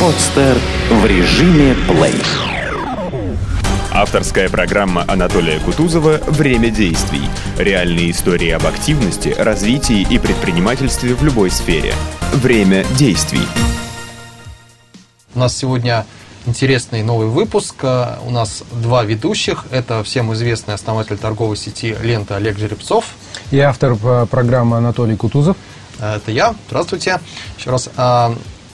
Подстер в режиме плей. Авторская программа Анатолия Кутузова «Время действий». Реальные истории об активности, развитии и предпринимательстве в любой сфере. Время действий. У нас сегодня интересный новый выпуск. У нас два ведущих. Это всем известный основатель торговой сети «Лента» Олег Жеребцов. И автор э, программы Анатолий Кутузов. Это я. Здравствуйте. Еще раз.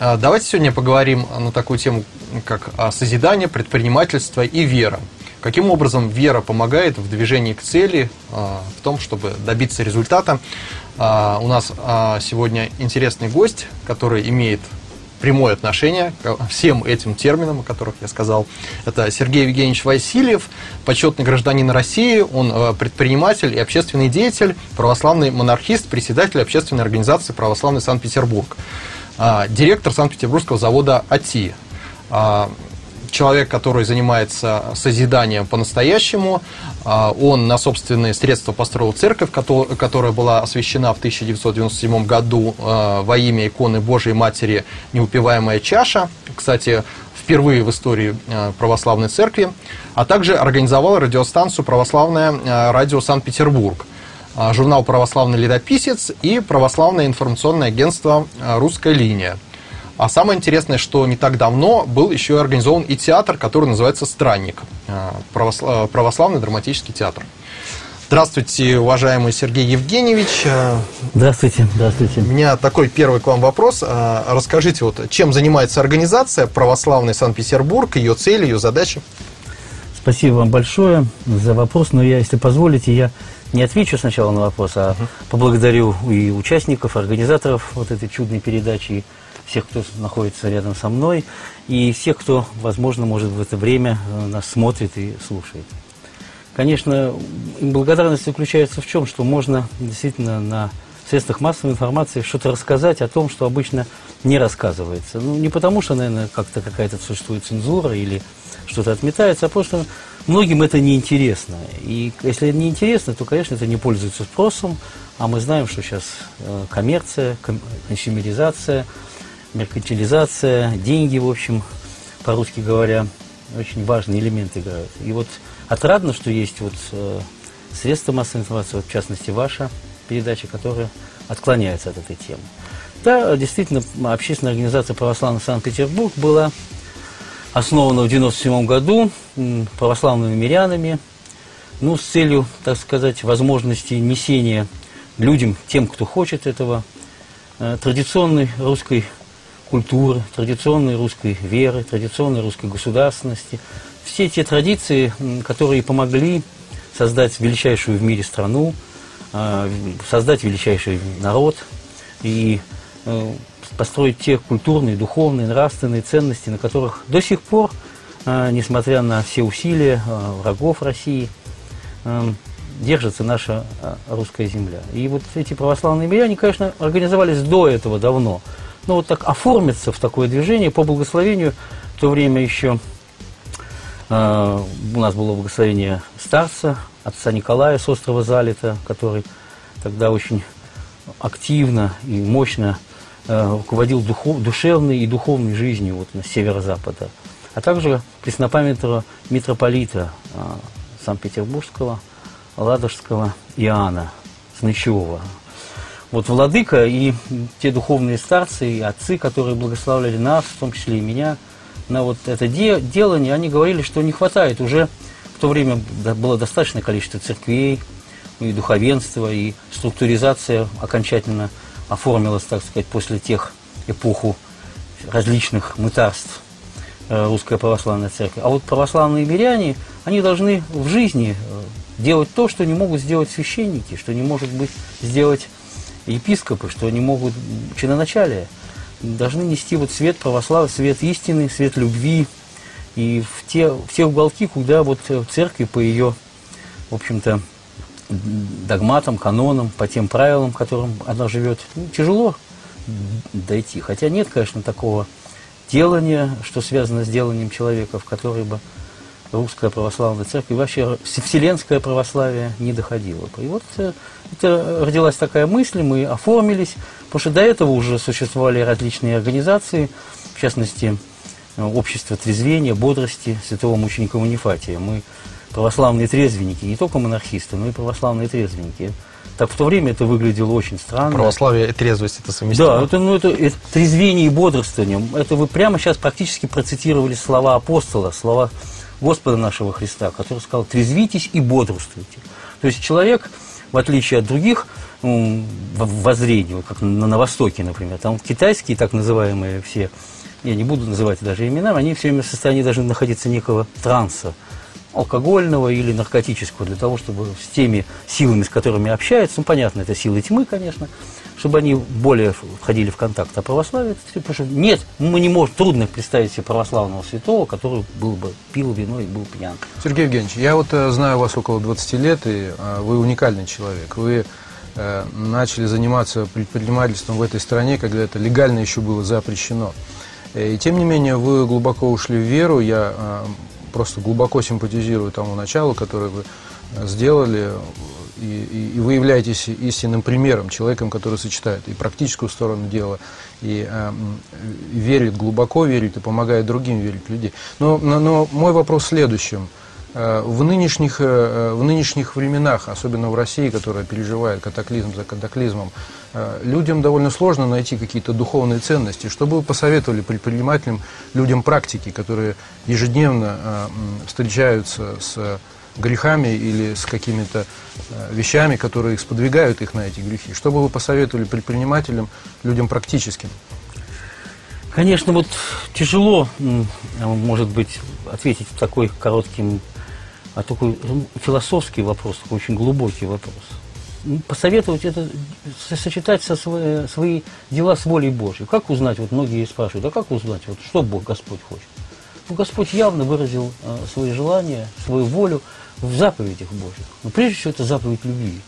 А, а, давайте сегодня поговорим на такую тему, как а, созидание, предпринимательство и вера. Каким образом вера помогает в движении к цели, в том, чтобы добиться результата. У нас сегодня интересный гость, который имеет прямое отношение к всем этим терминам, о которых я сказал. Это Сергей Евгеньевич Васильев, почетный гражданин России, он предприниматель и общественный деятель, православный монархист, председатель общественной организации «Православный Санкт-Петербург», а, директор Санкт-Петербургского завода «АТИ» а, человек, который занимается созиданием по-настоящему. А, он на собственные средства построил церковь, которая была освящена в 1997 году а, во имя иконы Божией Матери «Неупиваемая чаша». Кстати, впервые в истории а, православной церкви, а также организовал радиостанцию «Православное радио Санкт-Петербург», журнал «Православный летописец» и православное информационное агентство «Русская линия». А самое интересное, что не так давно был еще организован и театр, который называется «Странник», э, православный драматический театр. Здравствуйте, уважаемый Сергей Евгеньевич. Здравствуйте, здравствуйте. У меня такой первый к вам вопрос. Расскажите, вот, чем занимается организация «Православный Санкт-Петербург», ее цели, ее задачи? Спасибо вам большое за вопрос, но я, если позволите, я не отвечу сначала на вопрос, а uh-huh. поблагодарю и участников, организаторов вот этой чудной передачи, всех, кто находится рядом со мной, и всех, кто, возможно, может в это время э, нас смотрит и слушает. Конечно, благодарность заключается в чем, что можно действительно на средствах массовой информации что-то рассказать о том, что обычно не рассказывается. Ну, не потому, что, наверное, как-то какая-то существует цензура или что-то отметается, а просто многим это неинтересно. И если это неинтересно, то, конечно, это не пользуется спросом, а мы знаем, что сейчас э, коммерция, консюмеризация – меркантилизация, деньги, в общем, по-русски говоря, очень важный элемент играют. И вот отрадно, что есть вот э, средства массовой информации, вот в частности ваша передача, которая отклоняется от этой темы. Да, действительно, общественная организация православный Санкт-Петербург была основана в 1997 году православными мирянами, ну, с целью, так сказать, возможности несения людям, тем, кто хочет этого, э, традиционной русской культуры, традиционной русской веры, традиционной русской государственности. Все те традиции, которые помогли создать величайшую в мире страну, а, создать величайший народ и э, построить те культурные, духовные, нравственные ценности, на которых до сих пор, а, несмотря на все усилия а, врагов России, держится наша русская земля. И вот эти православные миряне, конечно, организовались до этого давно – ну, вот так оформиться в такое движение по благословению. В то время еще э, у нас было благословение старца, отца Николая с острова Залита, который тогда очень активно и мощно э, руководил духов, душевной и духовной жизнью вот, на северо-запада. А также преснопамятного митрополита э, Санкт-Петербургского, Ладожского Иоанна Снычева, вот владыка и те духовные старцы и отцы, которые благословляли нас, в том числе и меня, на вот это де делание, они говорили, что не хватает уже в то время было достаточное количество церквей, и духовенства, и структуризация окончательно оформилась, так сказать, после тех эпоху различных мытарств э, русская православная церковь. А вот православные миряне, они должны в жизни э, делать то, что не могут сделать священники, что не может быть сделать епископы, что они могут, чиноначалие, должны нести вот свет православия, свет истины, свет любви, и в те, в те уголки, куда вот в церкви по ее, в общем-то, догматам, канонам, по тем правилам, которым она живет, ну, тяжело дойти. Хотя нет, конечно, такого делания, что связано с деланием человека, в который бы русская православная церковь, и вообще вселенское православие не доходило. И вот это родилась такая мысль, мы оформились, потому что до этого уже существовали различные организации, в частности, общество трезвения, бодрости святого мученика Манифатия. Мы православные трезвенники, не только монархисты, но и православные трезвенники. Так в то время это выглядело очень странно. Православие и трезвость это совместимо. Да, это, ну, это, это трезвение и бодрствование. Это вы прямо сейчас практически процитировали слова апостола, слова Господа нашего Христа, который сказал, трезвитесь и бодрствуйте. То есть человек, в отличие от других в- воззрений, как на, на Востоке, например, там китайские так называемые все, я не буду называть даже имена, они все время в состоянии должны находиться некого транса, алкогольного или наркотического, для того, чтобы с теми силами, с которыми общаются, ну, понятно, это силы тьмы, конечно, чтобы они более входили в контакт. А православие, потому что нет, мы не можем, трудно представить себе православного святого, который был бы, пил вино и был пьян. Сергей Евгеньевич, я вот э, знаю вас около 20 лет, и э, вы уникальный человек. Вы э, начали заниматься предпринимательством в этой стране, когда это легально еще было запрещено. И тем не менее, вы глубоко ушли в веру. Я просто глубоко симпатизирую тому началу, которое вы э, сделали. И, и- и вы являетесь истинным примером, человеком, который сочетает и практическую сторону дела, и э, верит глубоко, верит и помогает другим верить людей. Но, но, но мой вопрос в следующем. Э, В нынешних, э, в нынешних временах, особенно в России, которая переживает катаклизм за катаклизмом, э, людям довольно сложно найти какие-то духовные ценности. Что бы вы посоветовали предпринимателям, людям практики, которые ежедневно э, встречаются с грехами или с какими-то э, вещами, которые их сподвигают их на эти грехи? Что бы вы посоветовали предпринимателям, людям практическим? Конечно, вот тяжело, может быть, ответить такой коротким, а такой м, философский вопрос, такой очень глубокий вопрос. М, Посоветовать это со- сочетать со свои, свои дела с волей Божьей. Как узнать, вот многие спрашивают, а как узнать, вот что Бог, Господь хочет? Ну, Господь явно выразил э, свои желания, свою волю в заповедях Божьих. Но прежде всего это заповедь любви.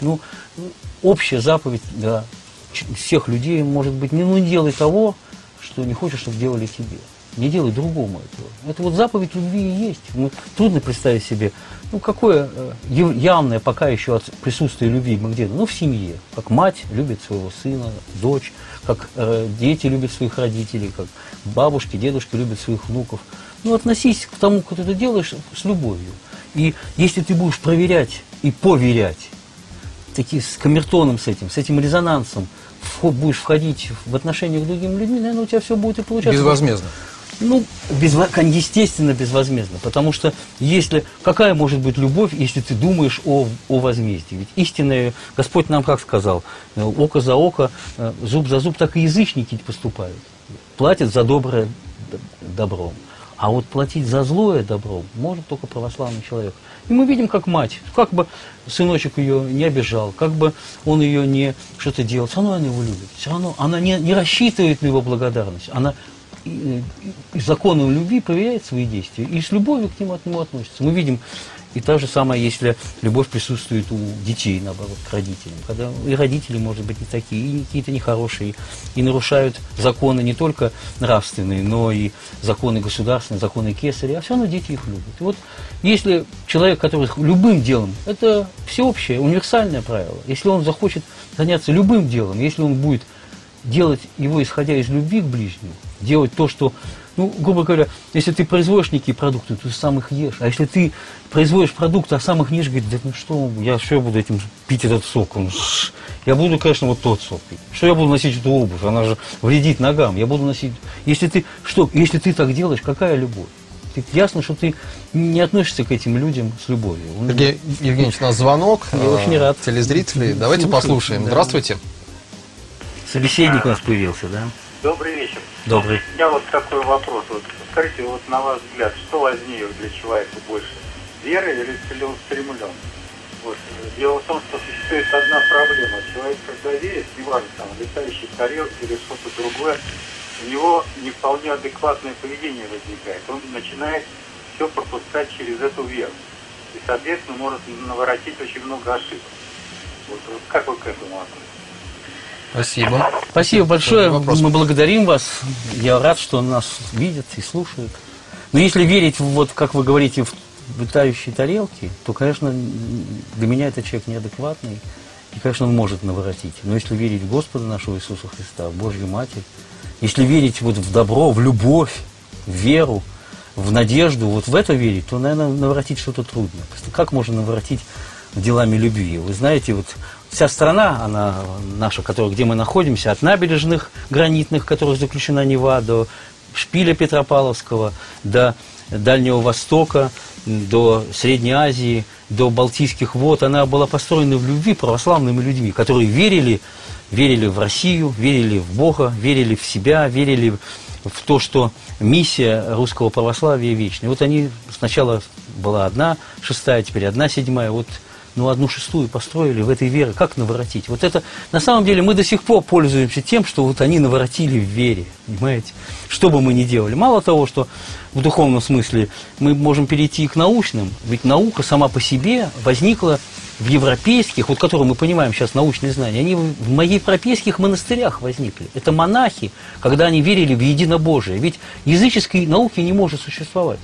Ну, общая заповедь для всех людей может быть, не, ну, делай того, что не хочешь, чтобы делали тебе. Не делай другому этого. Это вот заповедь любви и есть. Ну, трудно представить себе, ну, какое э, яв- явное пока еще от присутствия любви мы где-то, ну, в семье. Как мать любит своего сына, дочь, как э, дети любят своих родителей, как бабушки, дедушки любят своих внуков. Ну, относись к тому, как ты делаешь, с любовью. И если ты будешь проверять и поверять, таки с камертоном с этим, с этим резонансом, будешь входить в отношения к другим людьми, наверное, у тебя все будет и получаться. Безвозмездно. Ну, кон- естественно, безвозмездно. Потому что если, какая может быть любовь, если ты думаешь о, о возмездии? Ведь истинное, Господь нам как сказал, э, око за око, э, зуб за зуб, так и язычники поступают. Платят за доброе добром. А вот платить за злое добром может только православный человек. И мы видим, как мать, как бы сыночек ее не обижал, как бы он ее не что-то делал, все равно она его любит. Все равно она не, не рассчитывает на его благодарность. Она законом любви проверяет свои действия и с любовью к нему от него относится. Мы видим, и то же самое, если любовь присутствует у детей, наоборот, к родителям. Когда и родители, может быть, не такие, и какие-то нехорошие, и нарушают законы не только нравственные, но и законы государственные, законы кесаря, а все равно дети их любят. И вот если человек, который любым делом, это всеобщее, универсальное правило, если он захочет заняться любым делом, если он будет делать его, исходя из любви к ближнему, делать то, что, ну, грубо говоря, если ты производишь некие продукты, ты сам их ешь. А если ты производишь продукты, а сам их не ешь, говорит, да ну что, я что я буду этим пить этот сок? Он, ш- я буду, конечно, вот тот сок пить. Что я буду носить эту обувь? Она же вредит ногам. Я буду носить... Если ты, что, если ты так делаешь, какая любовь? Ты, ясно, что ты не относишься к этим людям с любовью. Сергей Евгеньевич, у нас звонок. Я э, очень рад. Телезрителей. Давайте послушаем. да. Здравствуйте. Собеседник у нас появился, да? Добрый вечер. Добрый. У меня вот такой вопрос. Вот скажите, вот на ваш взгляд, что важнее для человека больше? Вера или целеустремленность? Вот. Дело в том, что существует одна проблема. Человек, когда верит, неважно, там, летающие тарелки или что-то другое, у него не вполне адекватное поведение возникает. Он начинает все пропускать через эту веру. И, соответственно, может наворотить очень много ошибок. Вот, вот как вы к этому относитесь? Спасибо. Спасибо большое. Мы благодарим вас. Я рад, что нас видят и слушают. Но если верить, вот как вы говорите, в летающие тарелки, то, конечно, для меня этот человек неадекватный. И, конечно, он может наворотить. Но если верить в Господа нашего Иисуса Христа, в Божью Матерь, если верить вот в добро, в любовь, в веру, в надежду, вот в это верить, то, наверное, наворотить что-то трудно. Как можно наворотить делами любви? Вы знаете, вот вся страна, она наша, которая, где мы находимся, от набережных гранитных, которых заключена Нева, до шпиля Петропавловского, до Дальнего Востока, до Средней Азии, до Балтийских вод, она была построена в любви православными людьми, которые верили, верили в Россию, верили в Бога, верили в себя, верили в то, что миссия русского православия вечная. Вот они сначала была одна шестая, теперь одна седьмая, вот ну, одну шестую построили в этой вере. Как наворотить? Вот это, на самом деле, мы до сих пор пользуемся тем, что вот они наворотили в вере, понимаете? Что бы мы ни делали. Мало того, что в духовном смысле мы можем перейти к научным, ведь наука сама по себе возникла в европейских, вот которые мы понимаем сейчас научные знания, они в европейских монастырях возникли. Это монахи, когда они верили в единобожие. Ведь языческой науки не может существовать.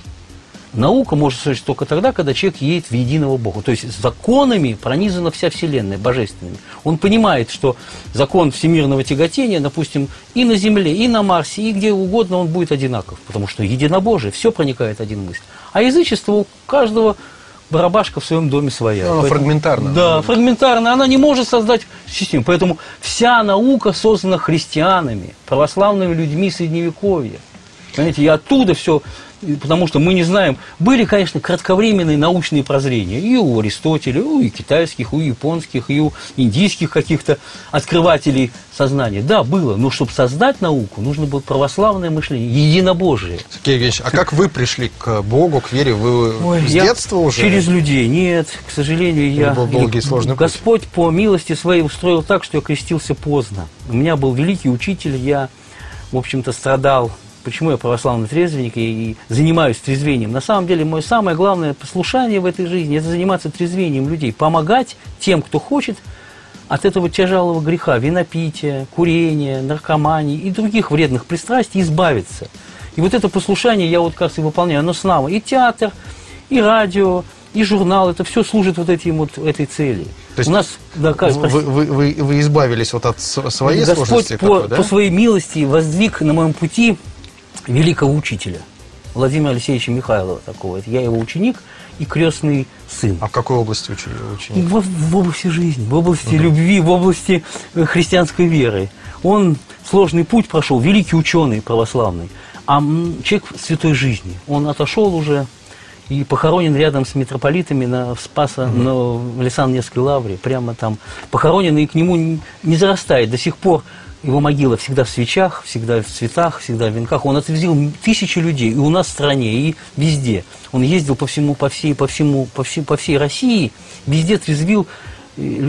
Наука может существовать только тогда, когда человек едет в единого Бога. То есть законами пронизана вся Вселенная, божественными. Он понимает, что закон всемирного тяготения, допустим, и на Земле, и на Марсе, и где угодно он будет одинаков. Потому что единобожие, все проникает один мысль. А язычество у каждого барабашка в своем доме своя. Она Поэтому, фрагментарна. Да, фрагментарно. Она не может создать систему. Поэтому вся наука создана христианами, православными людьми Средневековья. Понимаете, и оттуда все потому что мы не знаем. Были, конечно, кратковременные научные прозрения и у Аристотеля, и у китайских, и у японских, и у индийских каких-то открывателей сознания. Да, было, но чтобы создать науку, нужно было православное мышление, единобожие. Сергей Евгеньевич, а как вы пришли к Богу, к вере? Вы Ой, с детства уже? Через людей. Нет, к сожалению, я... был долгий сложный Господь путь. по милости своей устроил так, что я крестился поздно. У меня был великий учитель, я, в общем-то, страдал почему я православный трезвенник и, занимаюсь трезвением. На самом деле, мое самое главное послушание в этой жизни – это заниматься трезвением людей, помогать тем, кто хочет от этого тяжелого греха, винопития, курения, наркомании и других вредных пристрастий избавиться. И вот это послушание я вот как раз и выполняю, оно с нами. И театр, и радио, и журнал, это все служит вот, этим, вот этой цели. То есть У нас, да, как, вы, вы, вы, вы избавились вот от своей Господь сложности? По, такой, да? по своей милости воздвиг на моем пути великого учителя, Владимира Алексеевича Михайлова такого. Я его ученик и крестный сын. А в какой области ученик? В, в области жизни, в области угу. любви, в области э, христианской веры. Он сложный путь прошел, великий ученый православный, а человек святой жизни. Он отошел уже и похоронен рядом с митрополитами на Спаса, угу. на, в Лисан-Невской лавре, прямо там похоронен, и к нему не зарастает до сих пор его могила всегда в свечах, всегда в цветах, всегда в венках. Он отвезил тысячи людей и у нас в стране, и везде. Он ездил по всему, по всей, по всему, по всей, по всей России, везде трезвил,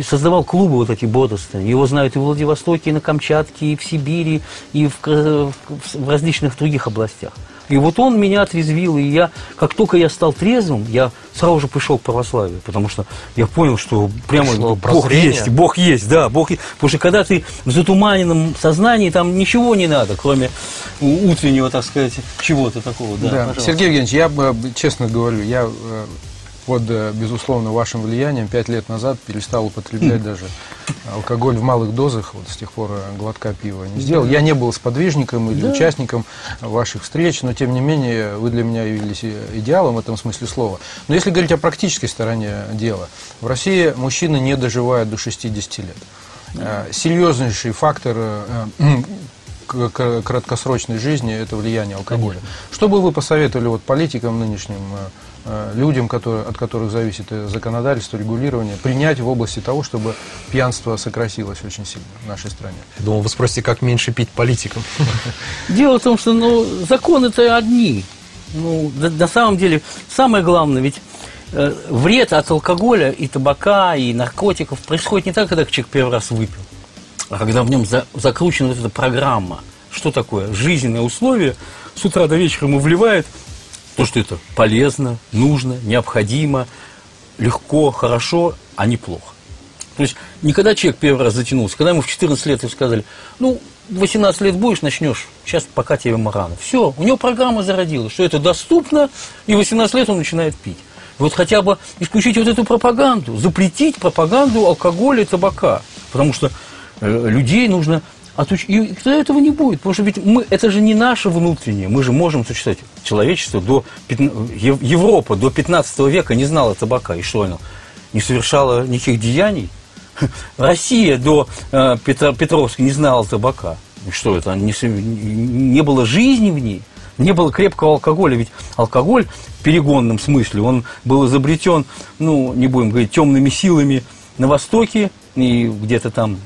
создавал клубы вот эти бодрствования. Его знают и в Владивостоке, и на Камчатке, и в Сибири, и в, в различных других областях. И вот он меня отрезвил, и я, как только я стал трезвым, я сразу же пришел к православию, потому что я понял, что прямо Пришло Бог есть, Бог есть, да, Бог есть. Потому что когда ты в затуманенном сознании, там ничего не надо, кроме утреннего, так сказать, чего-то такого. Да, да. Сергей Евгеньевич, я честно говорю, я э, под, э, безусловно, вашим влиянием пять лет назад перестал употреблять даже алкоголь в малых дозах, вот с тех пор э, глотка пива не сделал. Я не был сподвижником или да. участником ваших встреч, но тем не менее вы для меня явились идеалом в этом смысле слова. Но если говорить о практической стороне дела, в России мужчины не доживают до 60 лет. Э, серьезнейший фактор краткосрочной жизни – это влияние алкоголя. Конечно. Что бы вы посоветовали вот политикам нынешним Э, людям, которые, от которых зависит законодательство, регулирование, принять в области того, чтобы пьянство сократилось очень сильно в нашей стране. Я думал, вы спросите, как меньше пить политикам. Дело в том, что ну, законы-то одни. Ну, на самом деле, самое главное, ведь э, вред от алкоголя и табака, и наркотиков происходит не так, когда человек первый раз выпил, а когда в нем за, закручена вот эта программа. Что такое? Жизненное условие с утра до вечера ему вливает – то, что это полезно, нужно, необходимо, легко, хорошо, а не плохо. То есть никогда человек первый раз затянулся, когда ему в 14 лет сказали, ну, 18 лет будешь, начнешь, сейчас пока тебе рано. Все, у него программа зародилась, что это доступно, и 18 лет он начинает пить. Вот хотя бы исключить вот эту пропаганду, запретить пропаганду алкоголя и табака. Потому что э, людей нужно Отуч... И тогда этого не будет, потому что ведь мы, это же не наше внутреннее, мы же можем существовать. Человечество до, 15... Европа до 15 века не знала табака, и что оно? Не совершала никаких деяний? Россия до э, Петра, Петровской не знала табака. И что это? Не, не было жизни в ней? Не было крепкого алкоголя, ведь алкоголь в перегонном смысле, он был изобретен, ну, не будем говорить, темными силами на Востоке и где-то там,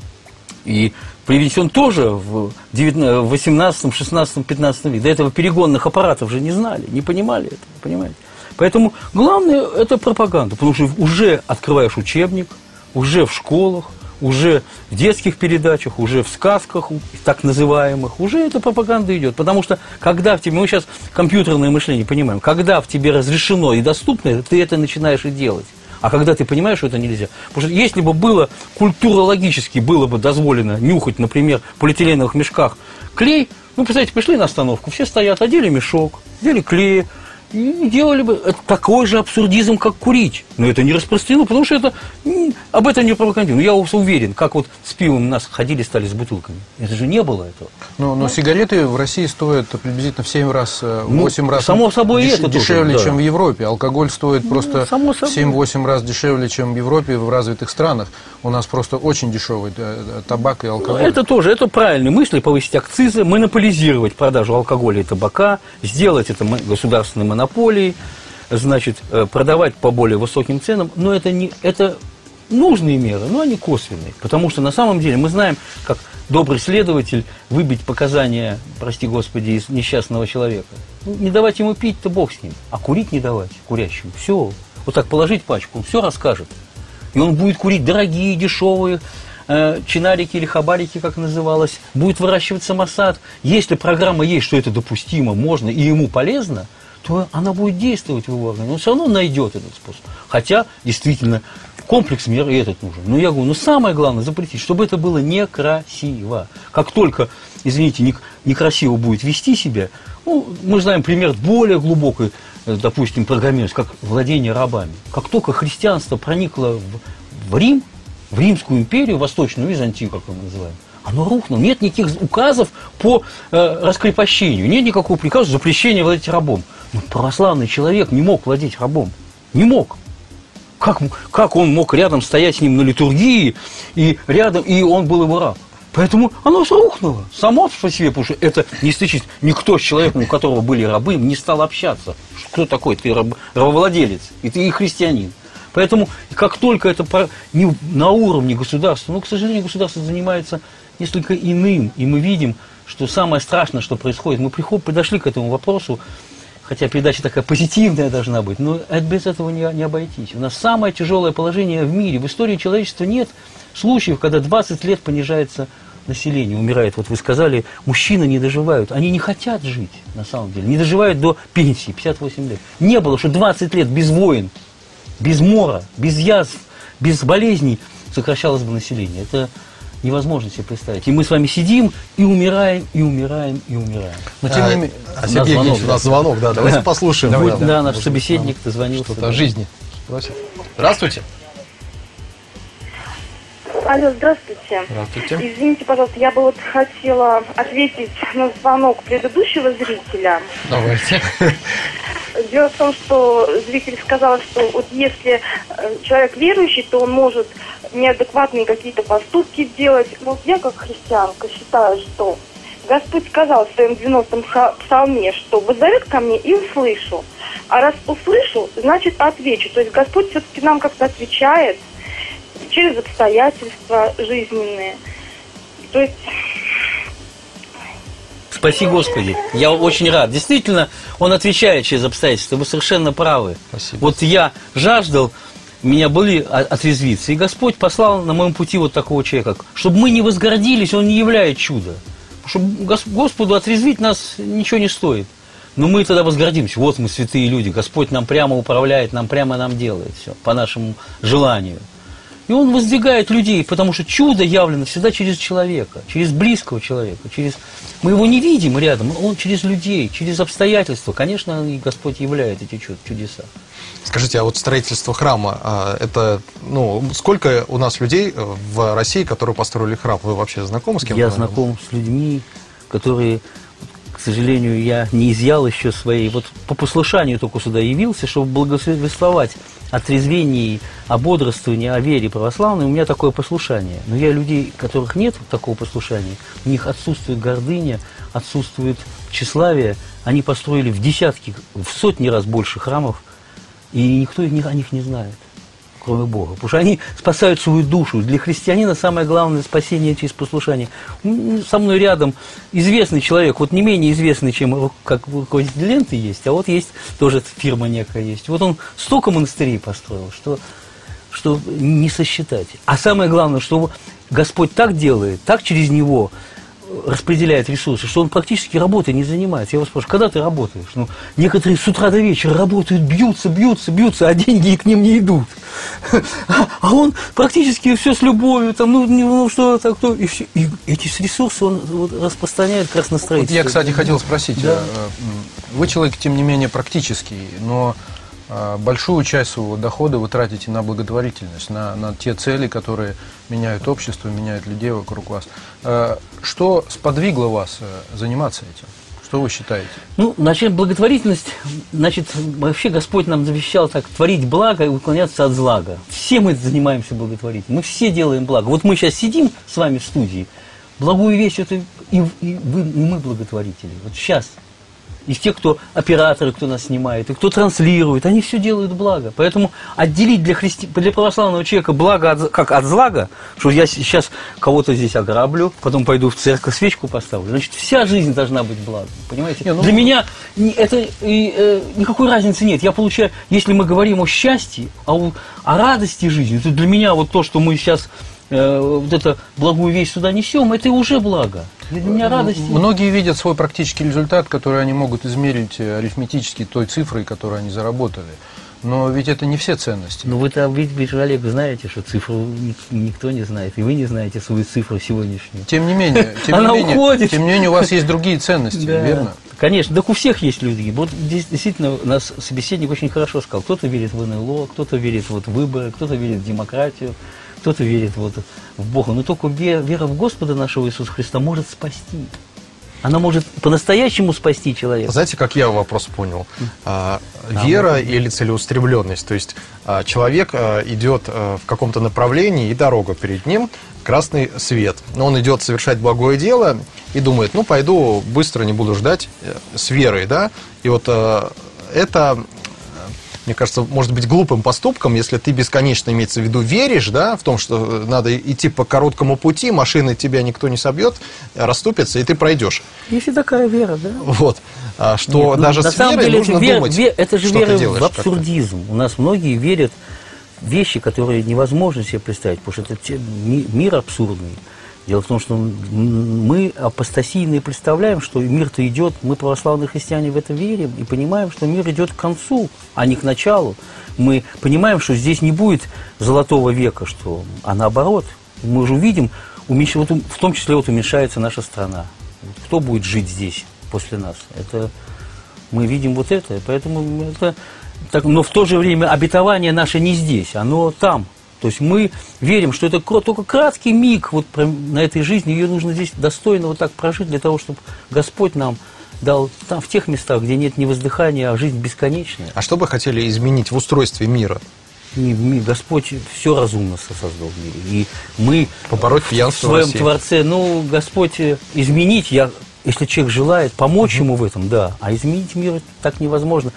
и приведен тоже в 18, 16, 15 веке. До этого перегонных аппаратов же не знали, не понимали этого, понимаете? Поэтому главное – это пропаганда, потому что уже открываешь учебник, уже в школах, уже в детских передачах, уже в сказках, так называемых, уже эта пропаганда идет. Потому что когда в тебе, мы сейчас компьютерное мышление понимаем, когда в тебе разрешено и доступно, ты это начинаешь и делать. А когда ты понимаешь, что это нельзя. Потому что если бы было культурологически было бы дозволено нюхать, например, в полиэтиленовых мешках клей, ну, представьте, пришли на остановку, все стоят, одели мешок, одели клей, и делали бы это такой же абсурдизм, как курить. Но это не распространено, потому что это об этом не пропагандируем. Я уверен, как вот с пивом нас ходили, стали с бутылками. Это же не было этого. Но, но сигареты в России стоят приблизительно в 7 раз, 8 ну, раз само собой деш, это дешевле, тоже, чем в Европе. Алкоголь стоит ну, просто в 7-8 раз дешевле, чем в Европе, в развитых странах. У нас просто очень дешевый э, э, табак и алкоголь. Это тоже, это правильные мысли, повысить акцизы, монополизировать продажу алкоголя и табака, сделать это государственной монополией, значит, э, продавать по более высоким ценам, но это, не, это нужные меры, но они косвенные. Потому что на самом деле мы знаем, как добрый следователь выбить показания, прости господи, из несчастного человека. Ну, не давать ему пить-то бог с ним, а курить не давать курящему. Все. Вот так положить пачку, он все расскажет. И он будет курить дорогие, дешевые, э, чинарики или хабарики, как называлось, будет выращивать самосад. Если программа есть, что это допустимо, можно и ему полезно – то она будет действовать в его организме. Он все равно найдет этот способ. Хотя, действительно, комплекс мер и этот нужен. Но я говорю, ну самое главное запретить, чтобы это было некрасиво. Как только, извините, некрасиво будет вести себя, ну, мы знаем пример более глубокой, э, допустим, программирования, как владение рабами. Как только христианство проникло в, в Рим, в Римскую империю, Восточную Византию, как мы называем, оно рухнуло. Нет никаких указов по э, раскрепощению, нет никакого приказа запрещения владеть рабом. Но православный человек не мог владеть рабом. Не мог. Как, как он мог рядом стоять с ним на литургии, и рядом, и он был его раб? Поэтому оно рухнуло. Само по себе, потому что это не стычить. Никто с человеком, у которого были рабы, не стал общаться. Кто такой? Ты раб, рабовладелец, и ты и христианин. Поэтому, как только это не на уровне государства, ну, к сожалению, государство занимается несколько иным, и мы видим, что самое страшное, что происходит, мы приход, подошли к этому вопросу, хотя передача такая позитивная должна быть, но без этого не, не обойтись. У нас самое тяжелое положение в мире. В истории человечества нет случаев, когда 20 лет понижается население, умирает. Вот вы сказали, мужчины не доживают. Они не хотят жить, на самом деле. Не доживают до пенсии, 58 лет. Не было, что 20 лет без войн, без мора, без язв, без болезней сокращалось бы население. Это невозможно себе представить. И мы с вами сидим и умираем, и умираем, и умираем. Но тем не менее... А, Сергей звонок, у нас звонок, да, давайте да. послушаем. Давай, да, да, наш собеседник дозвонился. Что-то о жизни. Здравствуйте. Алло, здравствуйте. Здравствуйте. Извините, пожалуйста, я бы вот хотела ответить на звонок предыдущего зрителя. Давайте. Дело в том, что зритель сказал, что вот если э, человек верующий, то он может неадекватные какие-то поступки делать. Вот я как христианка считаю, что Господь сказал в своем 90-м псалме, что «воззовет ко мне и услышу». А раз услышу, значит отвечу. То есть Господь все-таки нам как-то отвечает через обстоятельства жизненные. То есть Спаси Господи. Я очень рад. Действительно, он отвечает через обстоятельства. Вы совершенно правы. Спасибо. Вот я жаждал, меня были отрезвиться. И Господь послал на моем пути вот такого человека. Чтобы мы не возгордились, он не являет чудо. Чтобы Господу отрезвить нас ничего не стоит. Но мы тогда возгордимся. Вот мы святые люди. Господь нам прямо управляет, нам прямо нам делает все по нашему желанию. И он воздвигает людей, потому что чудо явлено всегда через человека, через близкого человека, через... Мы его не видим рядом, он через людей, через обстоятельства. Конечно, и Господь являет эти чуд- чудеса. Скажите, а вот строительство храма, а, это, ну, сколько у нас людей э, в России, которые построили храм? Вы вообще знакомы с кем-то? Я знаком с людьми, которые, к сожалению, я не изъял еще своей, вот по послушанию только сюда явился, чтобы благословить о трезвении, о бодрствовании, о вере православной, у меня такое послушание. Но я людей, которых нет такого послушания, у них отсутствует гордыня, отсутствует тщеславие, они построили в десятки, в сотни раз больше храмов, и никто их о них не знает, кроме Бога. Потому что они спасают свою душу. Для христианина самое главное спасение через послушание. Со мной рядом известный человек, вот не менее известный, чем ру- как руководитель ленты есть, а вот есть тоже фирма некая есть. Вот он столько монастырей построил, что, что не сосчитать. А самое главное, что Господь так делает, так через него распределяет ресурсы, что он практически работой не занимается. Я вас спрашиваю, когда ты работаешь? Ну, некоторые с утра до вечера работают, бьются, бьются, бьются, а деньги к ним не идут. А он практически все с любовью, там, ну, ну что, так, то, и, всё. И эти ресурсы он вот распространяет как раз на Вот строительство. я, кстати, хотел спросить. Да. э, Вы человек, тем не менее, практический, но э, большую часть своего дохода вы тратите на благотворительность, на, на те цели, которые меняют общество, меняют людей вокруг вас. Что сподвигло вас э, заниматься этим? Что вы считаете? Ну, начать благотворительность, значит, вообще Господь нам завещал так, творить благо и уклоняться от злага. Все мы занимаемся благотворительностью, мы все делаем благо. Вот мы сейчас сидим с вами в студии, благую вещь, это и, и вы, и мы благотворители. Вот сейчас. И те, кто операторы, кто нас снимает, и кто транслирует, они все делают благо. Поэтому отделить для, христи... для православного человека благо от, как от злага, что я сейчас кого-то здесь ограблю, потом пойду в церковь, свечку поставлю. Значит, вся жизнь должна быть благом. Понимаете? Не, ну- Для меня это и, э, никакой разницы нет. Я получаю, если мы говорим о счастье, о, у- о радости жизни, то для меня вот то, что мы сейчас э, вот это благую вещь сюда несем, это уже благо. Для меня радость. Многие видят свой практический результат, который они могут измерить э, арифметически той цифрой, которую они заработали. Но ведь это не все ценности. Ну вы-то, вы, вы же, Олег, знаете, что цифру ник- никто не знает, и вы не знаете свою цифру сегодняшнюю. Тем не менее, тем Она не менее, уходит. тем не менее, у вас есть другие ценности, Да. верно? Конечно, так у всех есть люди. Вот здесь действительно у нас собеседник очень хорошо сказал. Кто-то верит в НЛО, кто-то верит вот в выборы, кто-то верит в демократию, кто-то верит вот в Бога. Но только ве- вера в Господа нашего Иисуса Христа может спасти. Она может по-настоящему спасти человека. Знаете, как я вопрос понял? А, вера или целеустремленность. То есть а, человек а, идет а, в каком-то направлении, и дорога перед ним, красный свет. Но он идет совершать благое дело и думает, ну, пойду быстро, не буду ждать, э, с верой, да? И вот а, это мне кажется, может быть глупым поступком, если ты бесконечно, имеется в виду, веришь, да, в том, что надо идти по короткому пути, машины тебя никто не собьет, расступится, и ты пройдешь. Есть и такая вера, да? Вот. А, что Нет, ну, даже на с самом верой деле нужно это вера- думать, ве- это же что вера ты делаешь. в абсурдизм. У нас многие верят в вещи, которые невозможно себе представить, потому что это мир абсурдный. Дело в том, что мы апостасийные представляем, что мир-то идет, мы, православные христиане, в это верим и понимаем, что мир идет к концу, а не к началу. Мы понимаем, что здесь не будет золотого века, что, а наоборот. Мы уже увидим, уменьш- вот в том числе вот уменьшается наша страна. Кто будет жить здесь после нас? Это мы видим вот это, поэтому это так, но в то же время обетование наше не здесь, оно там. То есть мы верим, что это только краткий миг вот на этой жизни, ее нужно здесь достойно вот так прожить для того, чтобы Господь нам дал там, в тех местах, где нет ни воздыхания, а жизнь бесконечная. А что бы хотели изменить в устройстве мира? И Господь все разумно создал в мире. И мы Побороть пьянство в своем России. Творце, ну, Господь э, изменить, я, если человек желает, помочь ему в этом, да, а изменить мир так невозможно.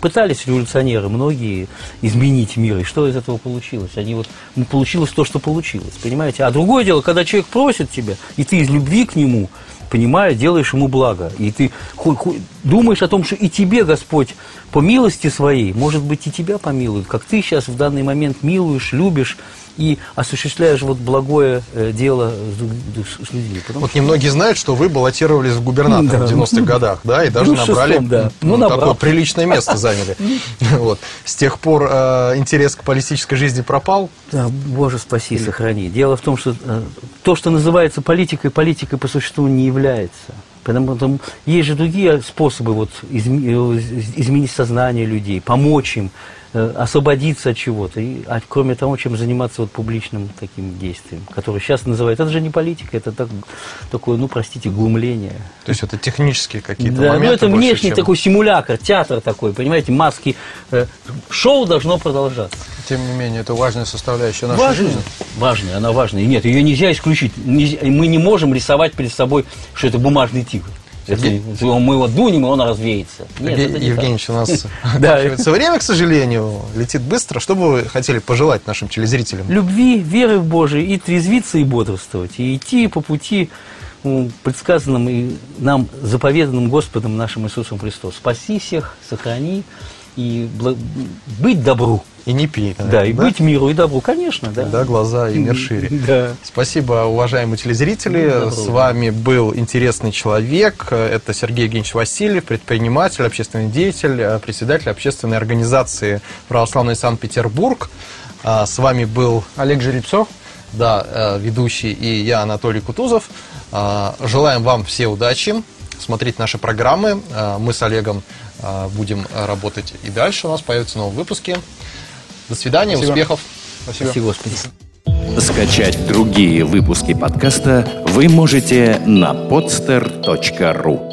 Пытались революционеры многие изменить мир, и что из этого получилось? Они вот, ну, получилось то, что получилось, понимаете? А другое дело, когда человек просит тебя, и ты из любви к нему, понимая, делаешь ему благо, и ты думаешь о том, что и тебе Господь по милости своей, может быть, и тебя помилует, как ты сейчас в данный момент милуешь, любишь и осуществляешь вот благое э, дело с, с людьми. Потому вот что... немногие знают, что вы баллотировались в губернатора да. в 90-х годах, да, и даже ну, набрали шестом, да. ну, ну, такое приличное место заняли. Вот. С тех пор э, интерес к политической жизни пропал? Да, Боже, спаси, Или... сохрани. Дело в том, что э, то, что называется политикой, политикой по существу не является. Потому что есть же другие способы вот, изменить сознание людей, помочь им, Э, освободиться от чего-то, и, а, кроме того, чем заниматься вот публичным таким действием, которое сейчас называют, это же не политика, это так, такое, ну, простите, глумление. То есть это технические какие-то да, моменты? ну, это внешний чем... такой симулятор, театр такой, понимаете, маски. Э, шоу должно продолжаться. Тем не менее, это важная составляющая нашей важная, жизни. Важная, она важная. И нет, ее нельзя исключить. Мы не можем рисовать перед собой, что это бумажный тигр. Если мы его дунем, и он развеется. Нет, Евгеньевич, у нас заканчивается время, к сожалению, летит быстро. Что бы вы хотели пожелать нашим телезрителям? Любви, веры в Божие, и трезвиться, и бодрствовать, и идти по пути предсказанным и нам заповеданным Господом нашим Иисусом Христом. Спаси всех, сохрани и быть добру. И не пей. Наверное, да, и да? быть миру и добру, конечно, да. Да, глаза и мир шире. Да. Спасибо, уважаемые телезрители. Доброго. С вами был интересный человек. Это Сергей Евгеньевич Васильев, предприниматель, общественный деятель, э, председатель общественной организации «Православный Санкт-Петербург». А, с вами был Олег Жеребцов. Да, э, ведущий, и я, Анатолий Кутузов. А, желаем вам все удачи, смотреть наши программы. А, мы с Олегом будем работать и дальше. У нас появятся новые выпуски. До свидания, Спасибо. успехов. Спасибо. Спасибо, Господи. Скачать другие выпуски подкаста вы можете на podster.ru